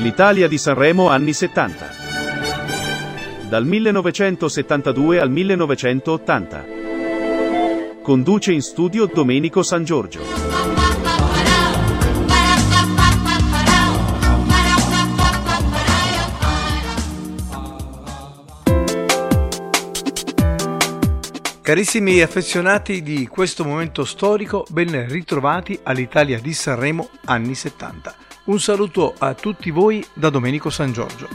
L'Italia di Sanremo anni 70. Dal 1972 al 1980. Conduce in studio Domenico San Giorgio. Carissimi affezionati di questo momento storico, ben ritrovati all'Italia di Sanremo anni 70. Un saluto a tutti voi da Domenico San Giorgio.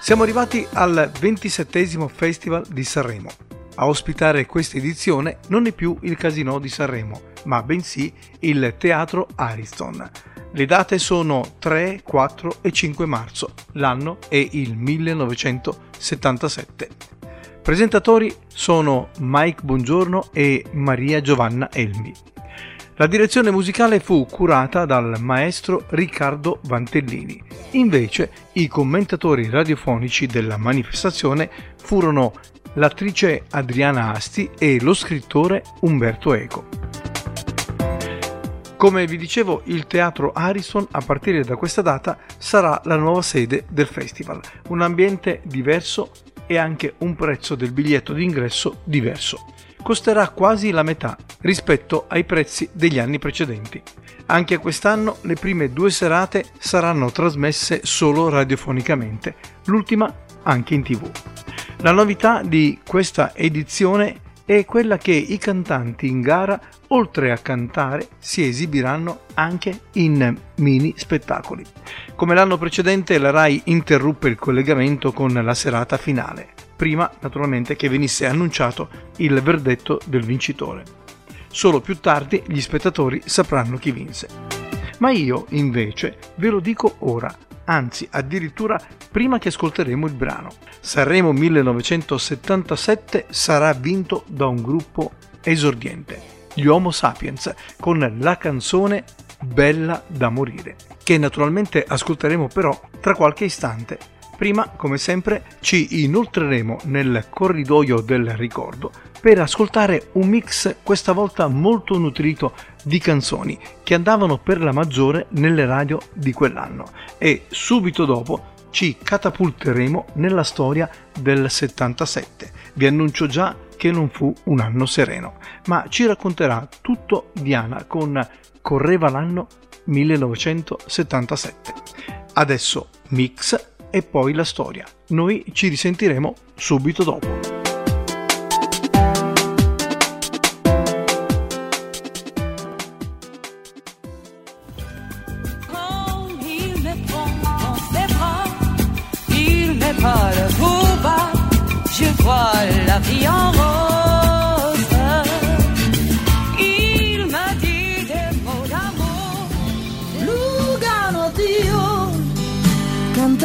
Siamo arrivati al 27 Festival di Sanremo. A ospitare questa edizione non è più il Casino di Sanremo, ma bensì il Teatro Ariston. Le date sono 3, 4 e 5 marzo. L'anno è il 1977. Presentatori sono Mike Buongiorno e Maria Giovanna Elmi. La direzione musicale fu curata dal maestro Riccardo Vantellini. Invece i commentatori radiofonici della manifestazione furono l'attrice Adriana Asti e lo scrittore Umberto Eco. Come vi dicevo, il teatro Harrison a partire da questa data sarà la nuova sede del festival, un ambiente diverso e anche un prezzo del biglietto d'ingresso diverso. Costerà quasi la metà rispetto ai prezzi degli anni precedenti. Anche quest'anno le prime due serate saranno trasmesse solo radiofonicamente, l'ultima anche in tv. La novità di questa edizione è quella che i cantanti in gara, oltre a cantare, si esibiranno anche in mini spettacoli. Come l'anno precedente, la RAI interruppe il collegamento con la serata finale, prima naturalmente che venisse annunciato il verdetto del vincitore. Solo più tardi gli spettatori sapranno chi vinse. Ma io, invece, ve lo dico ora, anzi addirittura prima che ascolteremo il brano. Sanremo 1977 sarà vinto da un gruppo esordiente, gli Homo Sapiens, con la canzone Bella da morire, che naturalmente ascolteremo però tra qualche istante. Prima, come sempre, ci inoltreremo nel corridoio del ricordo per ascoltare un mix questa volta molto nutrito di canzoni che andavano per la maggiore nelle radio di quell'anno e subito dopo ci catapulteremo nella storia del 77. Vi annuncio già che non fu un anno sereno, ma ci racconterà tutto Diana con Correva l'anno 1977. Adesso mix e poi la storia. Noi ci risentiremo subito dopo. vie en rose.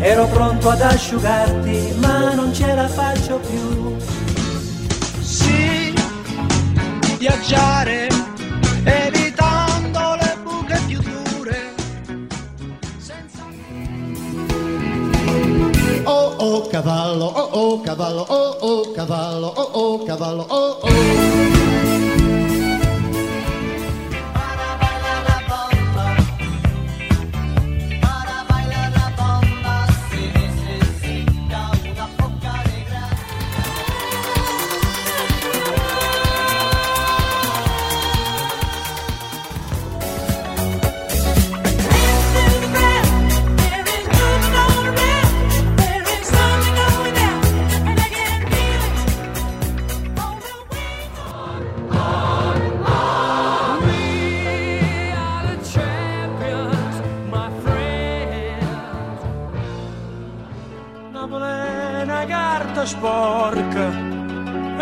Ero pronto ad asciugarti, ma non ce la faccio più. Sì, viaggiare evitando le buche più dure. Oh oh cavallo, oh oh cavallo, oh oh cavallo, oh oh cavallo, oh oh.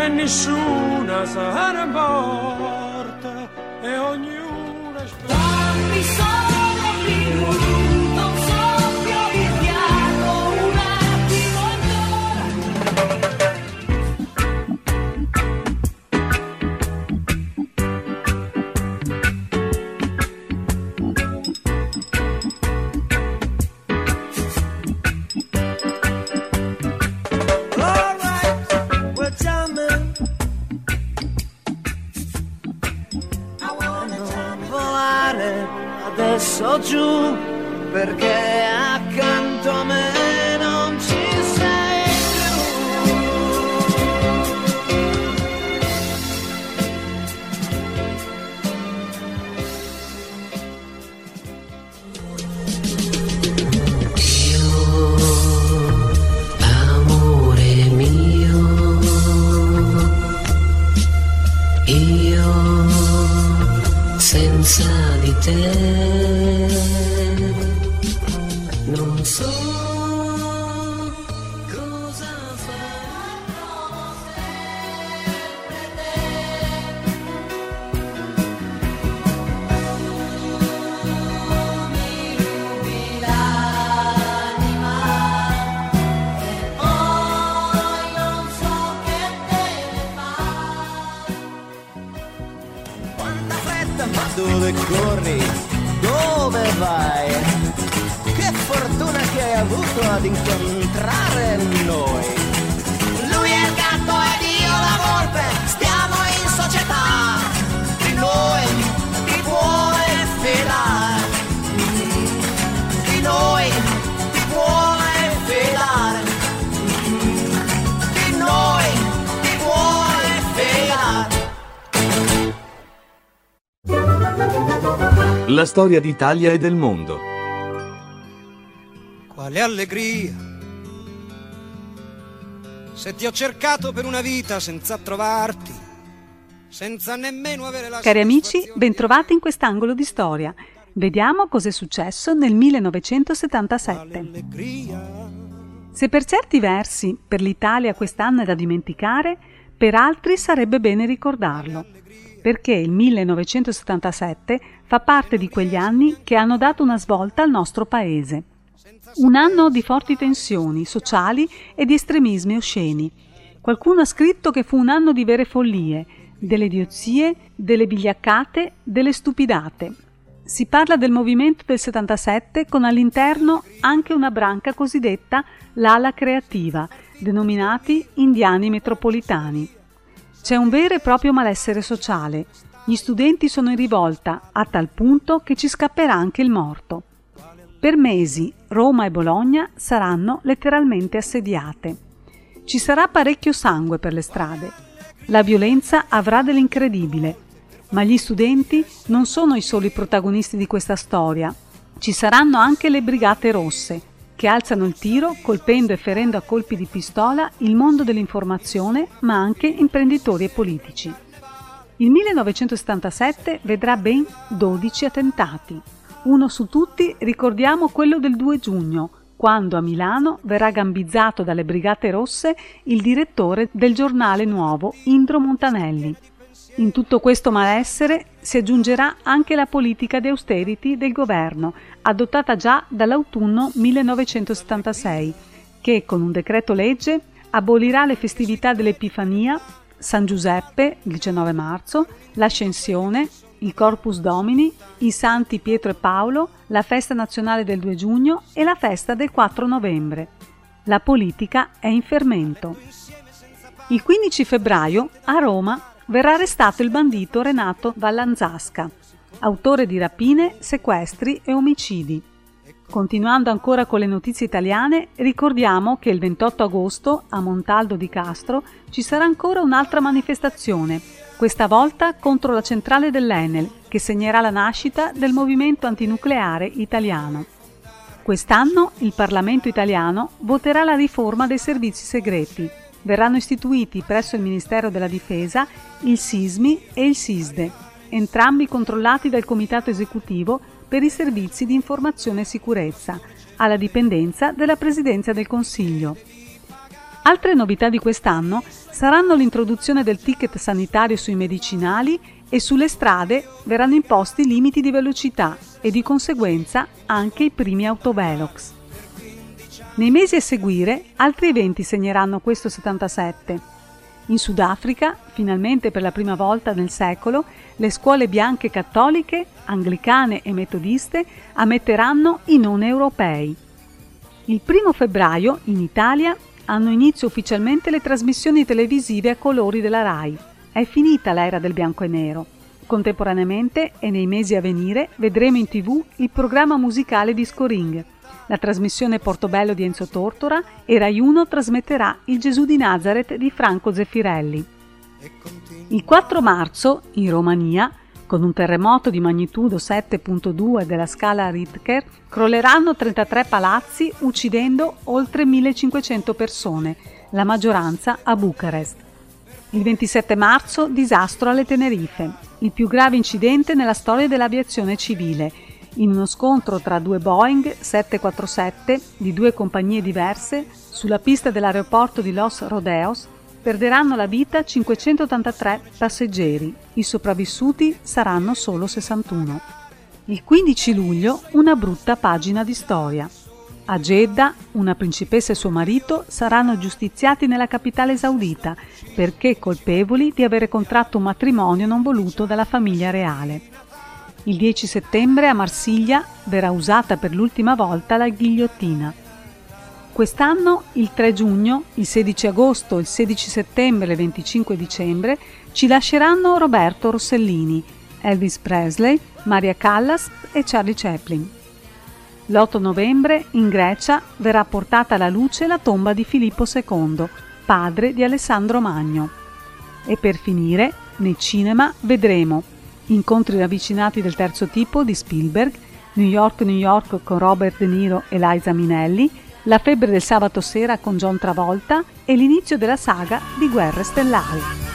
Nessuna sarà morta e ognuna Dammi giù perché sa di te, non so. Hai avuto ad incontrare noi. Lui è il gatto ed io la volpe, stiamo in società. Di noi ti puoi fidare. Di noi ti puoi fidare. Di noi ti puoi fidare. La storia d'Italia e del mondo. Quale allegria! Se ti ho cercato per una vita senza trovarti, senza nemmeno avere la Cari amici, bentrovati in quest'angolo di storia. Vediamo cos'è successo nel 1977. Se per certi versi per l'Italia quest'anno è da dimenticare, per altri sarebbe bene ricordarlo, perché il 1977 fa parte di quegli anni che hanno dato una svolta al nostro paese. Un anno di forti tensioni sociali e di estremismi osceni. Qualcuno ha scritto che fu un anno di vere follie, delle idiozie, delle vigliaccate, delle stupidate. Si parla del movimento del 77 con all'interno anche una branca cosiddetta l'ala creativa, denominati indiani metropolitani. C'è un vero e proprio malessere sociale. Gli studenti sono in rivolta a tal punto che ci scapperà anche il morto. Per mesi Roma e Bologna saranno letteralmente assediate. Ci sarà parecchio sangue per le strade. La violenza avrà dell'incredibile. Ma gli studenti non sono i soli protagonisti di questa storia. Ci saranno anche le Brigate Rosse, che alzano il tiro colpendo e ferendo a colpi di pistola il mondo dell'informazione, ma anche imprenditori e politici. Il 1977 vedrà ben 12 attentati. Uno su tutti ricordiamo quello del 2 giugno, quando a Milano verrà gambizzato dalle Brigate Rosse il direttore del giornale nuovo Indro Montanelli. In tutto questo malessere si aggiungerà anche la politica di austerity del governo, adottata già dall'autunno 1976, che con un decreto legge abolirà le festività dell'Epifania, San Giuseppe, il 19 marzo, l'Ascensione, il Corpus Domini, i Santi Pietro e Paolo, la festa nazionale del 2 giugno e la festa del 4 novembre. La politica è in fermento. Il 15 febbraio a Roma verrà arrestato il bandito Renato Vallanzasca, autore di rapine, sequestri e omicidi. Continuando ancora con le notizie italiane, ricordiamo che il 28 agosto a Montaldo di Castro ci sarà ancora un'altra manifestazione, questa volta contro la centrale dell'Enel, che segnerà la nascita del movimento antinucleare italiano. Quest'anno il Parlamento italiano voterà la riforma dei servizi segreti. Verranno istituiti presso il Ministero della Difesa il SISMI e il SISDE, entrambi controllati dal Comitato Esecutivo per i servizi di informazione e sicurezza, alla dipendenza della Presidenza del Consiglio. Altre novità di quest'anno saranno l'introduzione del ticket sanitario sui medicinali e sulle strade verranno imposti limiti di velocità e di conseguenza anche i primi autovelox. Nei mesi a seguire altri eventi segneranno questo 77. In Sudafrica, finalmente per la prima volta nel secolo, le scuole bianche cattoliche, anglicane e metodiste ammetteranno i non europei. Il primo febbraio, in Italia, hanno inizio ufficialmente le trasmissioni televisive a colori della RAI. È finita l'era del bianco e nero. Contemporaneamente e nei mesi a venire vedremo in tv il programma musicale Disco Ring, la trasmissione Portobello di Enzo Tortora e Rai 1 trasmetterà Il Gesù di Nazareth di Franco Zeffirelli. Il 4 marzo, in Romania, con un terremoto di magnitudo 7.2 della scala Richter, crolleranno 33 palazzi uccidendo oltre 1500 persone, la maggioranza a Bucarest. Il 27 marzo disastro alle Tenerife. il più grave incidente nella storia dell'aviazione civile, in uno scontro tra due Boeing 747 di due compagnie diverse sulla pista dell'aeroporto di Los Rodeos perderanno la vita 583 passeggeri, i sopravvissuti saranno solo 61. Il 15 luglio una brutta pagina di storia. A Jeddah una principessa e suo marito saranno giustiziati nella capitale saudita perché colpevoli di avere contratto un matrimonio non voluto dalla famiglia reale. Il 10 settembre a Marsiglia verrà usata per l'ultima volta la ghigliottina. Quest'anno il 3 giugno, il 16 agosto, il 16 settembre e il 25 dicembre ci lasceranno Roberto Rossellini, Elvis Presley, Maria Callas e Charlie Chaplin. L'8 novembre in Grecia verrà portata alla luce la tomba di Filippo II, padre di Alessandro Magno. E per finire, nei cinema vedremo Incontri ravvicinati del terzo tipo di Spielberg, New York New York con Robert De Niro e Liza Minelli, La febbre del sabato sera con John Travolta e l'inizio della saga di Guerre Stellari.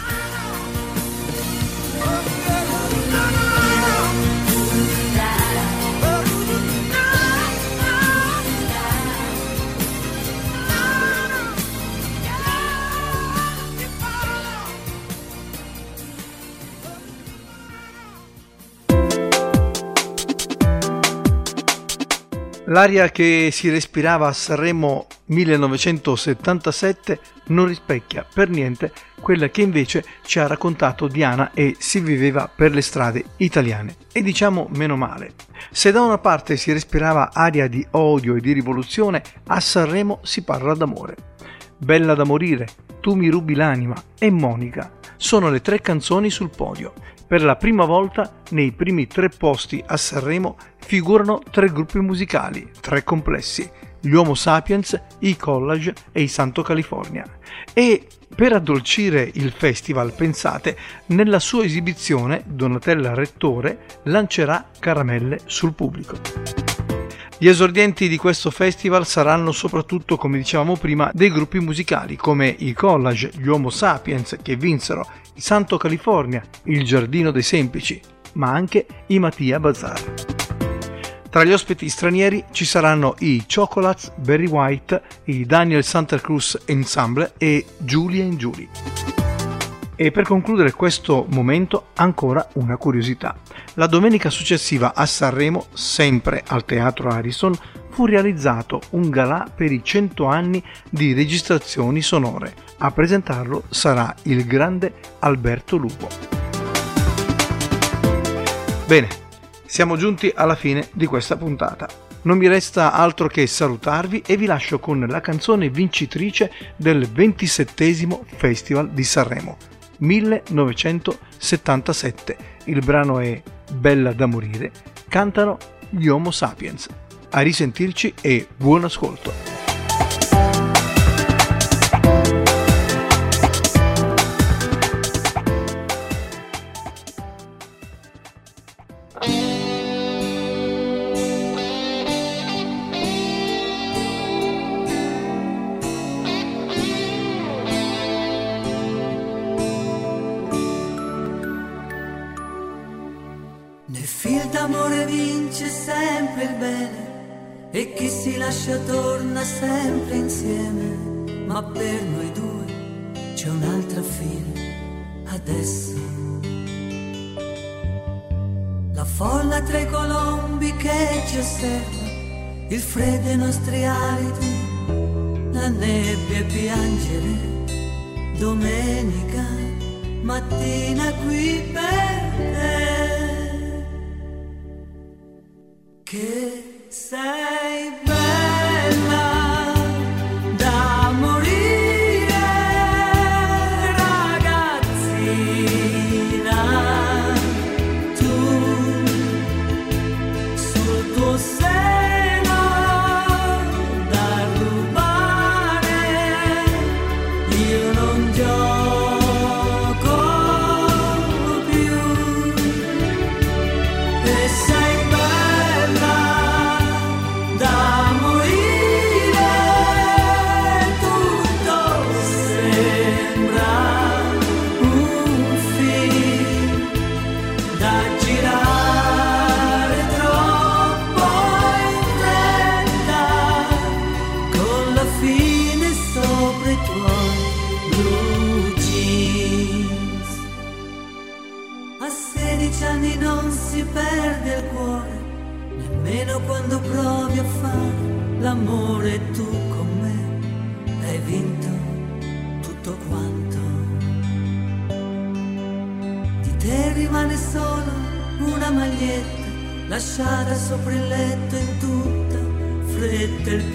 L'aria che si respirava a Sanremo 1977 non rispecchia per niente quella che invece ci ha raccontato Diana e si viveva per le strade italiane. E diciamo meno male. Se da una parte si respirava aria di odio e di rivoluzione, a Sanremo si parla d'amore. Bella da morire, Tu mi rubi l'anima e Monica sono le tre canzoni sul podio. Per la prima volta nei primi tre posti a Sanremo figurano tre gruppi musicali, tre complessi, gli Homo Sapiens, i Collage e i Santo California. E per addolcire il festival, pensate, nella sua esibizione Donatella Rettore lancerà caramelle sul pubblico. Gli esordienti di questo festival saranno soprattutto, come dicevamo prima, dei gruppi musicali come i Collage, gli Homo Sapiens che vinsero, i Santo California, il Giardino dei Semplici, ma anche i Mattia Bazar. Tra gli ospiti stranieri ci saranno i Chocolates Berry White, i Daniel Santa Cruz Ensemble e Julie Julie. E per concludere questo momento ancora una curiosità. La domenica successiva a Sanremo, sempre al Teatro Harrison, fu realizzato un galà per i 100 anni di registrazioni sonore. A presentarlo sarà il grande Alberto Lupo. Bene, siamo giunti alla fine di questa puntata. Non mi resta altro che salutarvi e vi lascio con la canzone vincitrice del 27 Festival di Sanremo. 1977. Il brano è Bella da morire. Cantano gli Homo Sapiens. A risentirci e buon ascolto. Torna sempre insieme, ma per noi due c'è un'altra fine adesso. La folla tra i colombi che ci osserva, il freddo ai nostri aliti, la nebbia piangere, domenica mattina qui per te. Che Sei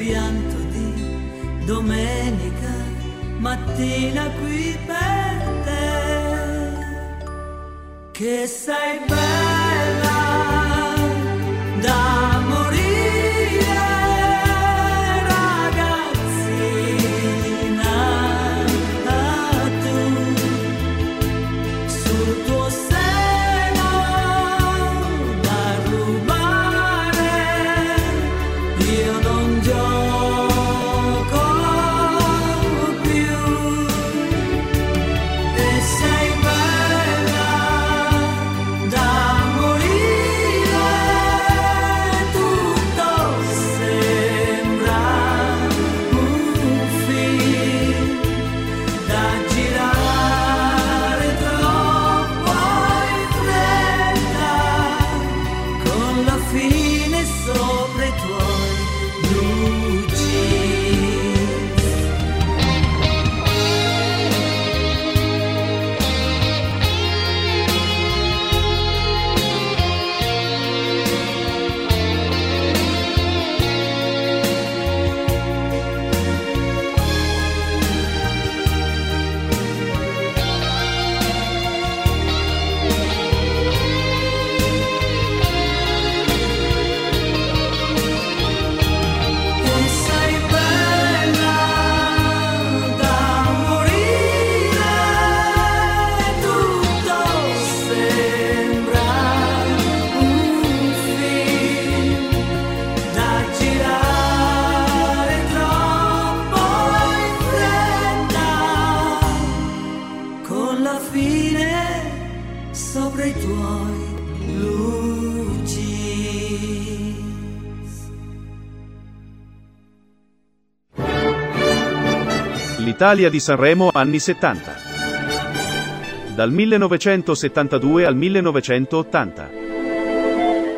pianto di domenica mattina qui per te. Che sei bella da Italia di Sanremo anni 70. Dal 1972 al 1980.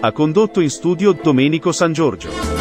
Ha condotto in studio Domenico San Giorgio.